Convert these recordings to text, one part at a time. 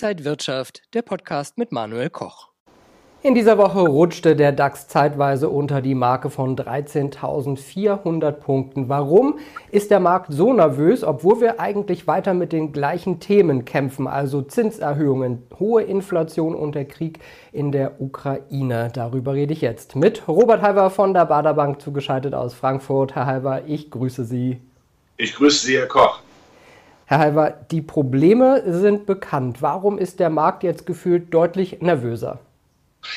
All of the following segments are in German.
Inside Wirtschaft, der Podcast mit Manuel Koch. In dieser Woche rutschte der DAX zeitweise unter die Marke von 13.400 Punkten. Warum ist der Markt so nervös, obwohl wir eigentlich weiter mit den gleichen Themen kämpfen, also Zinserhöhungen, hohe Inflation und der Krieg in der Ukraine? Darüber rede ich jetzt mit Robert Halver von der Baderbank zugeschaltet aus Frankfurt. Herr Halver, ich grüße Sie. Ich grüße Sie, Herr Koch. Herr Halver, die Probleme sind bekannt. Warum ist der Markt jetzt gefühlt deutlich nervöser?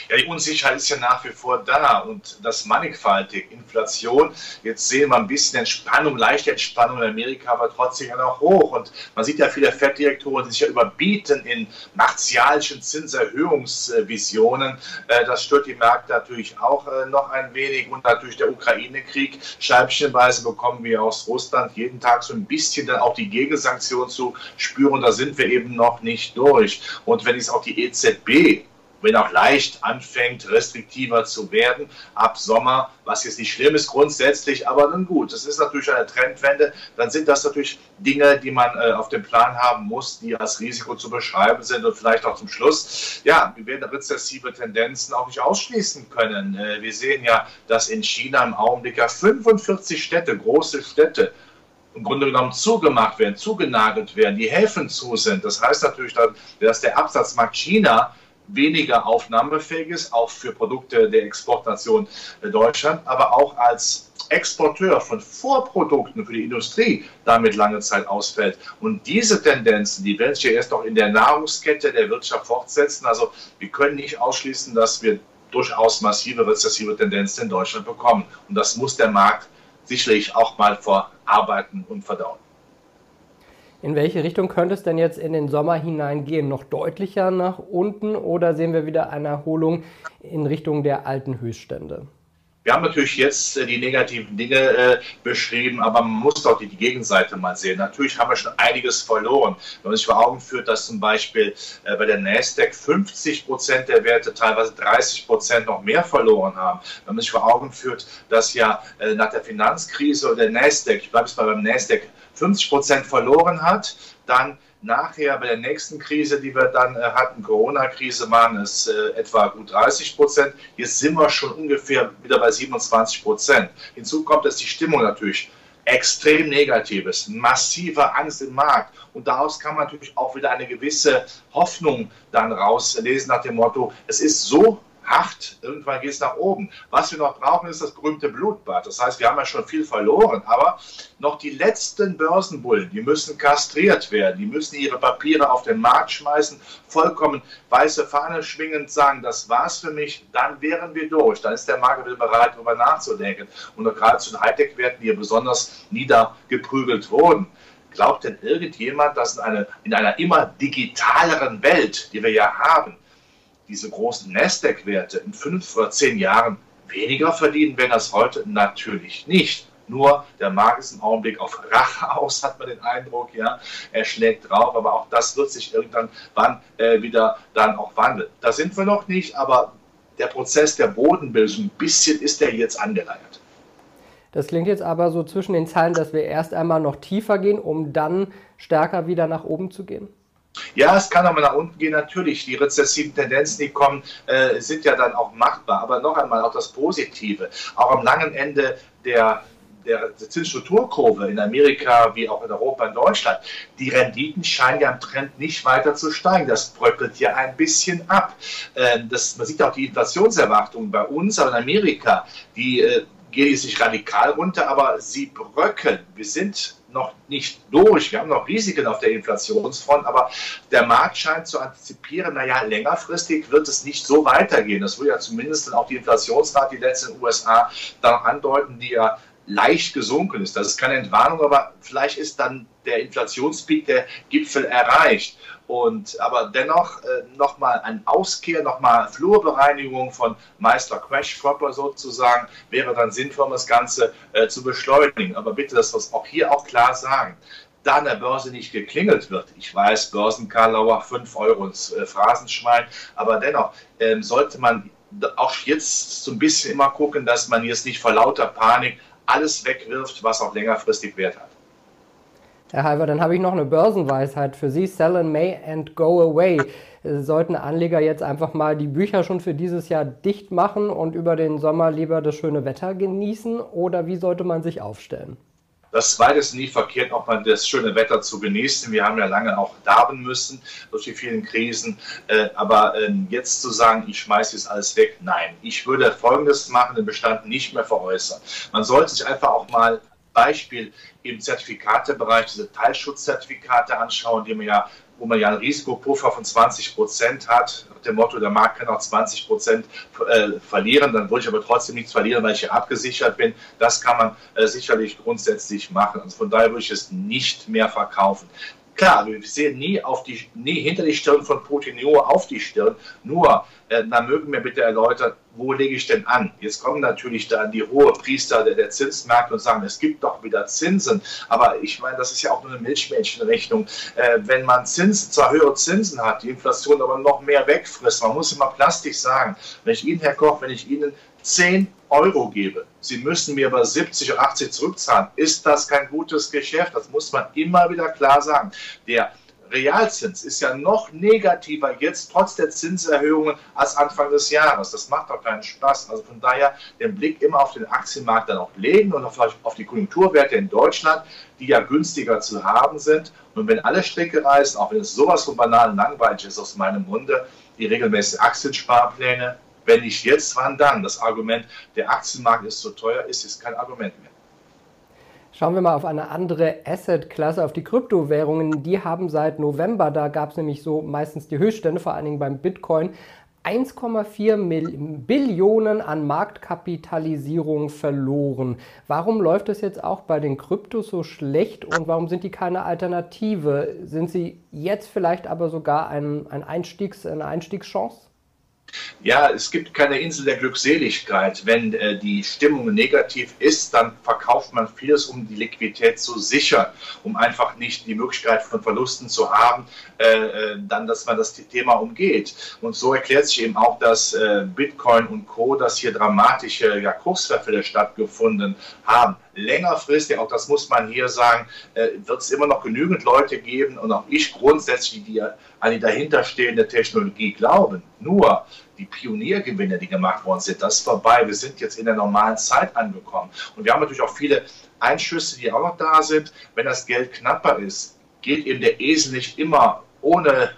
Ja, die Unsicherheit ist ja nach wie vor da und das mannigfaltig. Inflation, jetzt sehen wir ein bisschen Entspannung, leichte Entspannung in Amerika, aber trotzdem ja noch hoch. Und man sieht ja viele Fettdirektoren, die sich ja überbieten in martialischen Zinserhöhungsvisionen. Äh, das stört die Märkte natürlich auch äh, noch ein wenig. Und natürlich der Ukraine-Krieg. Scheibchenweise bekommen wir aus Russland jeden Tag so ein bisschen dann auch die Gegensanktionen zu spüren. Da sind wir eben noch nicht durch. Und wenn es auch die EZB wenn auch leicht anfängt, restriktiver zu werden ab Sommer, was jetzt nicht schlimm ist grundsätzlich, aber nun gut, das ist natürlich eine Trendwende, dann sind das natürlich Dinge, die man äh, auf dem Plan haben muss, die als Risiko zu beschreiben sind und vielleicht auch zum Schluss, ja, wir werden rezessive Tendenzen auch nicht ausschließen können. Äh, wir sehen ja, dass in China im Augenblick ja 45 Städte, große Städte, im Grunde genommen zugemacht werden, zugenagelt werden, die Häfen zu sind. Das heißt natürlich, dass der Absatzmarkt China weniger aufnahmefähig ist, auch für Produkte der Exportnation Deutschland, aber auch als Exporteur von Vorprodukten für die Industrie damit lange Zeit ausfällt. Und diese Tendenzen, die werden sich erst noch in der Nahrungskette der Wirtschaft fortsetzen. Also wir können nicht ausschließen, dass wir durchaus massive rezessive Tendenzen in Deutschland bekommen. Und das muss der Markt sicherlich auch mal verarbeiten und verdauen. In welche Richtung könnte es denn jetzt in den Sommer hineingehen? Noch deutlicher nach unten oder sehen wir wieder eine Erholung in Richtung der alten Höchststände? Wir haben natürlich jetzt äh, die negativen Dinge äh, beschrieben, aber man muss doch die, Gegenseite mal sehen. Natürlich haben wir schon einiges verloren. Wenn man sich vor Augen führt, dass zum Beispiel äh, bei der Nasdaq 50 Prozent der Werte, teilweise 30 Prozent noch mehr verloren haben. Wenn man sich vor Augen führt, dass ja äh, nach der Finanzkrise der Nasdaq, ich bleibe es mal beim Nasdaq, 50 Prozent verloren hat, dann nachher bei der nächsten Krise, die wir dann äh, hatten, Corona-Krise, waren es äh, etwa gut 30 Prozent. Jetzt sind wir schon ungefähr wieder bei 27 Prozent. Hinzu kommt, dass die Stimmung natürlich extrem negativ ist, massive Angst im Markt. Und daraus kann man natürlich auch wieder eine gewisse Hoffnung dann rauslesen nach dem Motto, es ist so hart, irgendwann geht es nach oben. Was wir noch brauchen, ist das berühmte Blutbad. Das heißt, wir haben ja schon viel verloren, aber noch die letzten Börsenbullen, die müssen kastriert werden, die müssen ihre Papiere auf den Markt schmeißen, vollkommen weiße Fahne schwingend sagen, das war's für mich, dann wären wir durch. Dann ist der Markt wieder bereit, darüber nachzudenken. Und gerade zu den Hightech-Werten, die hier besonders niedergeprügelt wurden. Glaubt denn irgendjemand, dass in, eine, in einer immer digitaleren Welt, die wir ja haben, diese großen Nasdaq-Werte in fünf oder zehn Jahren weniger verdienen werden als heute? Natürlich nicht. Nur der Markt ist im Augenblick auf Rache aus, hat man den Eindruck, ja. Er schlägt drauf, aber auch das wird sich irgendwann wann, äh, wieder dann auch wandeln. Da sind wir noch nicht, aber der Prozess der Bodenbildung, ein bisschen ist der jetzt angeleiert. Das klingt jetzt aber so zwischen den Zeilen, dass wir erst einmal noch tiefer gehen, um dann stärker wieder nach oben zu gehen. Ja, es kann aber nach unten gehen. Natürlich, die rezessiven Tendenzen, die kommen, äh, sind ja dann auch machbar. Aber noch einmal auch das Positive. Auch am langen Ende der der Zinsstrukturkurve in Amerika wie auch in Europa und Deutschland, die Renditen scheinen ja im Trend nicht weiter zu steigen. Das bröckelt ja ein bisschen ab. Ähm, das, man sieht auch die Inflationserwartungen bei uns, aber in Amerika, die äh, gehen jetzt nicht radikal runter, aber sie bröckeln. Wir sind noch nicht durch. Wir haben noch Risiken auf der Inflationsfront, aber der Markt scheint zu antizipieren, naja, längerfristig wird es nicht so weitergehen. Das würde ja zumindest auch die Inflationsrate, die letzten USA, dann andeuten, die ja leicht gesunken ist. Das ist keine Entwarnung, aber vielleicht ist dann der Inflationspeak, der Gipfel erreicht. Und aber dennoch äh, nochmal ein Auskehr, nochmal Flurbereinigung von Meister Crash Proper sozusagen, wäre dann sinnvoll, das Ganze äh, zu beschleunigen. Aber bitte, dass wir es auch hier auch klar sagen da an der Börse nicht geklingelt wird. Ich weiß, Börsenkarlauer 5 Euro ins äh, Phrasenschwein, aber dennoch ähm, sollte man auch jetzt so ein bisschen immer gucken, dass man jetzt nicht vor lauter Panik alles wegwirft, was auch längerfristig Wert hat. Herr Halver, dann habe ich noch eine Börsenweisheit für Sie. Sell in May and go away. Sollten Anleger jetzt einfach mal die Bücher schon für dieses Jahr dicht machen und über den Sommer lieber das schöne Wetter genießen? Oder wie sollte man sich aufstellen? Das zweite ist nie verkehrt, auch mal das schöne Wetter zu genießen. Wir haben ja lange auch darben müssen durch die vielen Krisen. Äh, aber ähm, jetzt zu sagen, ich schmeiße jetzt alles weg, nein. Ich würde Folgendes machen, den Bestand nicht mehr veräußern. Man sollte sich einfach auch mal Beispiel im Zertifikatebereich diese Teilschutzzertifikate anschauen, die man ja wo man ja einen Risikopuffer von 20 Prozent hat, dem Motto, der Markt kann auch 20 Prozent äh, verlieren, dann würde ich aber trotzdem nichts verlieren, weil ich hier abgesichert bin. Das kann man äh, sicherlich grundsätzlich machen. Also von daher würde ich es nicht mehr verkaufen. Klar, wir sehen nie, auf die, nie hinter die Stirn von Putin, nur auf die Stirn. Nur, äh, da mögen wir bitte erläutern, wo lege ich denn an? Jetzt kommen natürlich dann die hohe Priester der, der Zinsmärkte und sagen, es gibt doch wieder Zinsen. Aber ich meine, das ist ja auch nur eine Milchmädchenrechnung. Äh, wenn man Zinsen, zwar höhere Zinsen hat, die Inflation aber noch mehr wegfrisst, man muss immer plastisch sagen, wenn ich Ihnen, Herr Koch, wenn ich Ihnen 10 Euro gebe, Sie müssen mir aber 70 oder 80 zurückzahlen, ist das kein gutes Geschäft. Das muss man immer wieder klar sagen. Der Realzins ist ja noch negativer jetzt trotz der Zinserhöhungen als Anfang des Jahres. Das macht doch keinen Spaß. Also von daher den Blick immer auf den Aktienmarkt dann auch legen und auf die Konjunkturwerte in Deutschland, die ja günstiger zu haben sind. Und wenn alle Stricke reißen, auch wenn es sowas von banal und langweilig ist aus meinem Munde, die regelmäßigen Aktiensparpläne, wenn nicht jetzt, wann dann? Das Argument, der Aktienmarkt ist so teuer, ist jetzt kein Argument mehr. Schauen wir mal auf eine andere Asset-Klasse, auf die Kryptowährungen. Die haben seit November, da gab es nämlich so meistens die Höchststände, vor allen Dingen beim Bitcoin, 1,4 Billionen an Marktkapitalisierung verloren. Warum läuft es jetzt auch bei den Kryptos so schlecht und warum sind die keine Alternative? Sind sie jetzt vielleicht aber sogar ein, ein Einstiegs, eine Einstiegschance? Ja, es gibt keine Insel der Glückseligkeit. Wenn äh, die Stimmung negativ ist, dann verkauft man vieles, um die Liquidität zu sichern, um einfach nicht die Möglichkeit von Verlusten zu haben, äh, äh dann, dass man das Thema umgeht. Und so erklärt sich eben auch, dass äh, Bitcoin und Co., dass hier dramatische ja, Kursverfälle stattgefunden haben längerfristig, auch das muss man hier sagen, äh, wird es immer noch genügend Leute geben und auch ich grundsätzlich, die an die dahinterstehende Technologie glauben. Nur die Pioniergewinne, die gemacht worden sind, das ist vorbei. Wir sind jetzt in der normalen Zeit angekommen. Und wir haben natürlich auch viele Einschüsse, die auch noch da sind. Wenn das Geld knapper ist, geht eben der Esel nicht immer ohne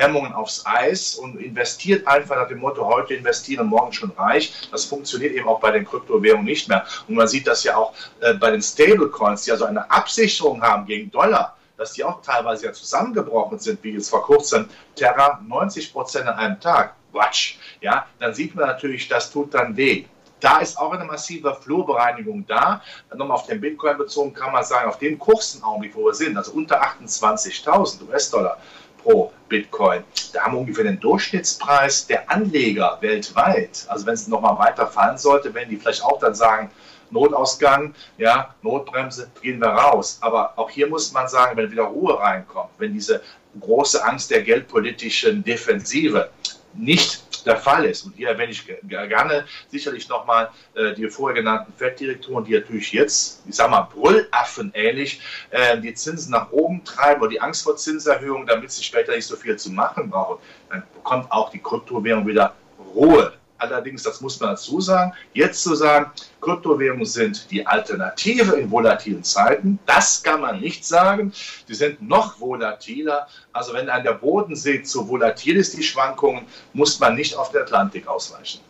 Hemmungen aufs Eis und investiert einfach nach dem Motto, heute investieren, morgen schon reich. Das funktioniert eben auch bei den Kryptowährungen nicht mehr. Und man sieht das ja auch äh, bei den Stablecoins, die also eine Absicherung haben gegen Dollar, dass die auch teilweise ja zusammengebrochen sind, wie jetzt vor kurzem Terra, 90 Prozent an einem Tag. Quatsch. Ja, dann sieht man natürlich, das tut dann weh. Da ist auch eine massive Flurbereinigung da. Nochmal auf den Bitcoin bezogen kann man sagen, auf dem kurzen Augenblick, wo wir sind, also unter 28.000 US-Dollar, pro Bitcoin. Da haben wir ungefähr den Durchschnittspreis der Anleger weltweit. Also wenn es nochmal weiter fallen sollte, wenn die vielleicht auch dann sagen, Notausgang, ja, Notbremse, gehen wir raus. Aber auch hier muss man sagen, wenn wieder Ruhe reinkommt, wenn diese große Angst der geldpolitischen Defensive nicht der Fall ist. Und hier erwähne ich gerne sicherlich nochmal äh, die vorher genannten Fettdirektoren, die natürlich jetzt, ich sage mal, Brüllaffen ähnlich, äh, die Zinsen nach oben treiben oder die Angst vor Zinserhöhungen, damit sie später nicht so viel zu machen brauchen. Dann bekommt auch die Kryptowährung wieder Ruhe. Allerdings, das muss man dazu sagen, jetzt zu sagen, Kryptowährungen sind die Alternative in volatilen Zeiten, das kann man nicht sagen. Die sind noch volatiler. Also wenn an der Bodensee zu volatil ist, die Schwankungen, muss man nicht auf den Atlantik ausweichen.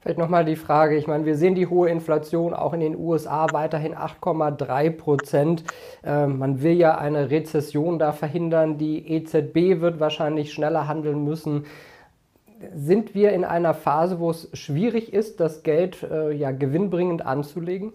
Vielleicht nochmal die Frage, ich meine, wir sehen die hohe Inflation auch in den USA weiterhin 8,3 Prozent. Äh, man will ja eine Rezession da verhindern. Die EZB wird wahrscheinlich schneller handeln müssen sind wir in einer Phase, wo es schwierig ist, das Geld äh, ja gewinnbringend anzulegen?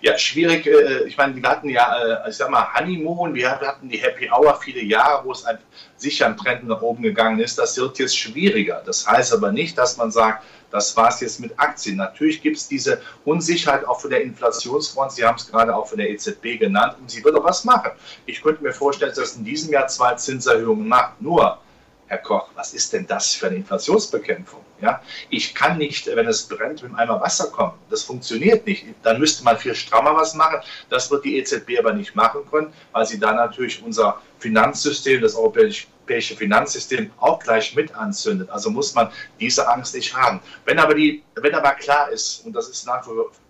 Ja, schwierig. Äh, ich meine, wir hatten ja, äh, ich sag mal, Honeymoon, wir hatten die Happy Hour viele Jahre, wo es ein, sicher ein Trend nach oben gegangen ist. Das wird jetzt schwieriger. Das heißt aber nicht, dass man sagt, das war es jetzt mit Aktien. Natürlich gibt es diese Unsicherheit auch von der Inflationsfront. Sie haben es gerade auch von der EZB genannt und sie wird auch was machen. Ich könnte mir vorstellen, dass es in diesem Jahr zwei Zinserhöhungen macht. Nur, Herr Koch, was ist denn das für eine Inflationsbekämpfung? Ja? Ich kann nicht, wenn es brennt, mit einem Wasser kommen. Das funktioniert nicht. Dann müsste man viel strammer was machen. Das wird die EZB aber nicht machen können, weil sie dann natürlich unser Finanzsystem, das europäische Finanzsystem auch gleich mit anzündet. Also muss man diese Angst nicht haben. Wenn aber, die, wenn aber klar ist, und das ist nach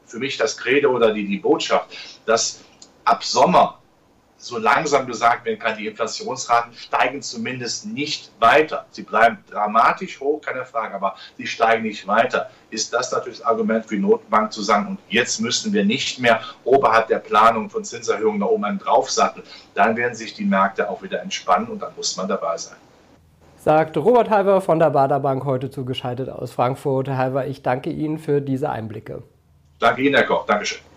für mich das Credo oder die, die Botschaft, dass ab Sommer so langsam gesagt werden kann, die Inflationsraten steigen zumindest nicht weiter. Sie bleiben dramatisch hoch, keine Frage, aber sie steigen nicht weiter. Ist das natürlich das Argument für die Notenbank zu sagen, und jetzt müssen wir nicht mehr oberhalb der Planung von Zinserhöhungen da oben einen draufsatteln. Dann werden sich die Märkte auch wieder entspannen und dann muss man dabei sein. Sagt Robert Halver von der Baderbank heute zugeschaltet aus Frankfurt. Herr Halver, ich danke Ihnen für diese Einblicke. Danke Ihnen, Herr Koch. Dankeschön.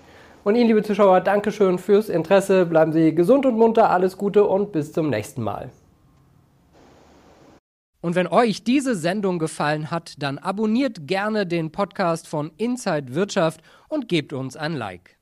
Und Ihnen, liebe Zuschauer, Dankeschön fürs Interesse. Bleiben Sie gesund und munter, alles Gute und bis zum nächsten Mal. Und wenn euch diese Sendung gefallen hat, dann abonniert gerne den Podcast von Inside Wirtschaft und gebt uns ein Like.